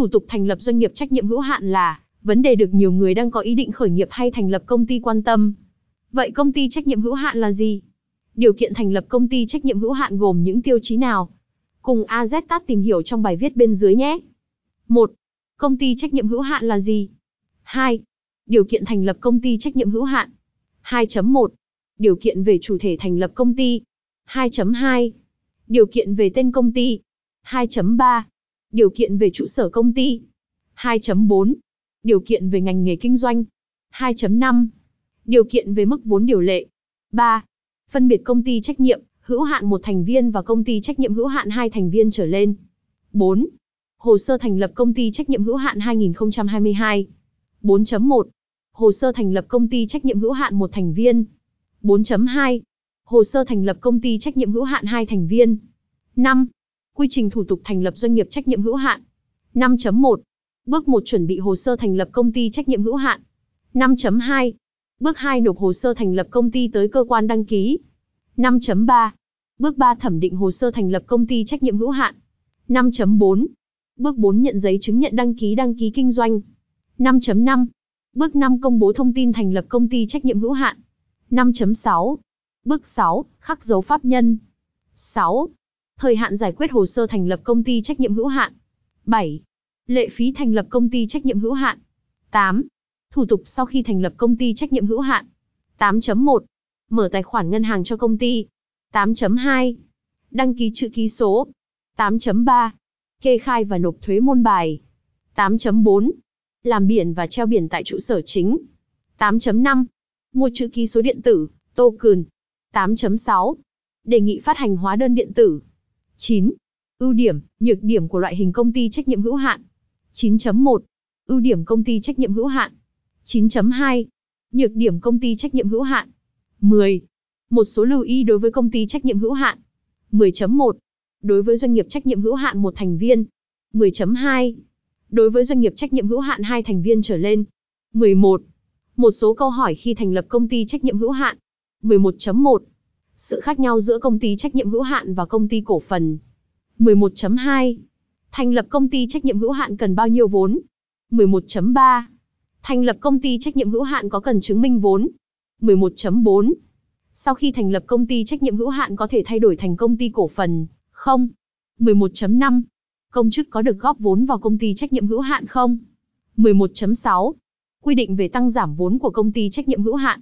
Thủ tục thành lập doanh nghiệp trách nhiệm hữu hạn là, vấn đề được nhiều người đang có ý định khởi nghiệp hay thành lập công ty quan tâm. Vậy công ty trách nhiệm hữu hạn là gì? Điều kiện thành lập công ty trách nhiệm hữu hạn gồm những tiêu chí nào? Cùng AZTAT tìm hiểu trong bài viết bên dưới nhé. 1. Công ty trách nhiệm hữu hạn là gì? 2. Điều kiện thành lập công ty trách nhiệm hữu hạn. 2.1. Điều kiện về chủ thể thành lập công ty. 2.2. Điều kiện về tên công ty. 2.3. Điều kiện về trụ sở công ty. 2.4. Điều kiện về ngành nghề kinh doanh. 2.5. Điều kiện về mức vốn điều lệ. 3. Phân biệt công ty trách nhiệm, hữu hạn một thành viên và công ty trách nhiệm hữu hạn hai thành viên trở lên. 4. Hồ sơ thành lập công ty trách nhiệm hữu hạn 2022. 4.1. Hồ sơ thành lập công ty trách nhiệm hữu hạn một thành viên. 4.2. Hồ sơ thành lập công ty trách nhiệm hữu hạn hai thành viên. 5. Quy trình thủ tục thành lập doanh nghiệp trách nhiệm hữu hạn. 5.1. Bước 1 chuẩn bị hồ sơ thành lập công ty trách nhiệm hữu hạn. 5.2. Bước 2 nộp hồ sơ thành lập công ty tới cơ quan đăng ký. 5.3. Bước 3 thẩm định hồ sơ thành lập công ty trách nhiệm hữu hạn. 5.4. Bước 4 nhận giấy chứng nhận đăng ký đăng ký kinh doanh. 5.5. Bước 5 công bố thông tin thành lập công ty trách nhiệm hữu hạn. 5.6. Bước 6, khắc dấu pháp nhân. 6. Thời hạn giải quyết hồ sơ thành lập công ty trách nhiệm hữu hạn. 7. Lệ phí thành lập công ty trách nhiệm hữu hạn. 8. Thủ tục sau khi thành lập công ty trách nhiệm hữu hạn. 8.1. Mở tài khoản ngân hàng cho công ty. 8.2. Đăng ký chữ ký số. 8.3. Kê khai và nộp thuế môn bài. 8.4. Làm biển và treo biển tại trụ sở chính. 8.5. Mua chữ ký số điện tử, token. 8.6. Đề nghị phát hành hóa đơn điện tử. 9. Ưu điểm, nhược điểm của loại hình công ty trách nhiệm hữu hạn. 9.1. Ưu điểm công ty trách nhiệm hữu hạn. 9.2. Nhược điểm công ty trách nhiệm hữu hạn. 10. Một số lưu ý đối với công ty trách nhiệm hữu hạn. 10.1. Đối với doanh nghiệp trách nhiệm hữu hạn một thành viên. 10.2. Đối với doanh nghiệp trách nhiệm hữu hạn hai thành viên trở lên. 11. Một số câu hỏi khi thành lập công ty trách nhiệm hữu hạn. 11.1. Sự khác nhau giữa công ty trách nhiệm hữu hạn và công ty cổ phần. 11.2. Thành lập công ty trách nhiệm hữu hạn cần bao nhiêu vốn? 11.3. Thành lập công ty trách nhiệm hữu hạn có cần chứng minh vốn? 11.4. Sau khi thành lập công ty trách nhiệm hữu hạn có thể thay đổi thành công ty cổ phần, không? 11.5. Công chức có được góp vốn vào công ty trách nhiệm hữu hạn không? 11.6. Quy định về tăng giảm vốn của công ty trách nhiệm hữu hạn,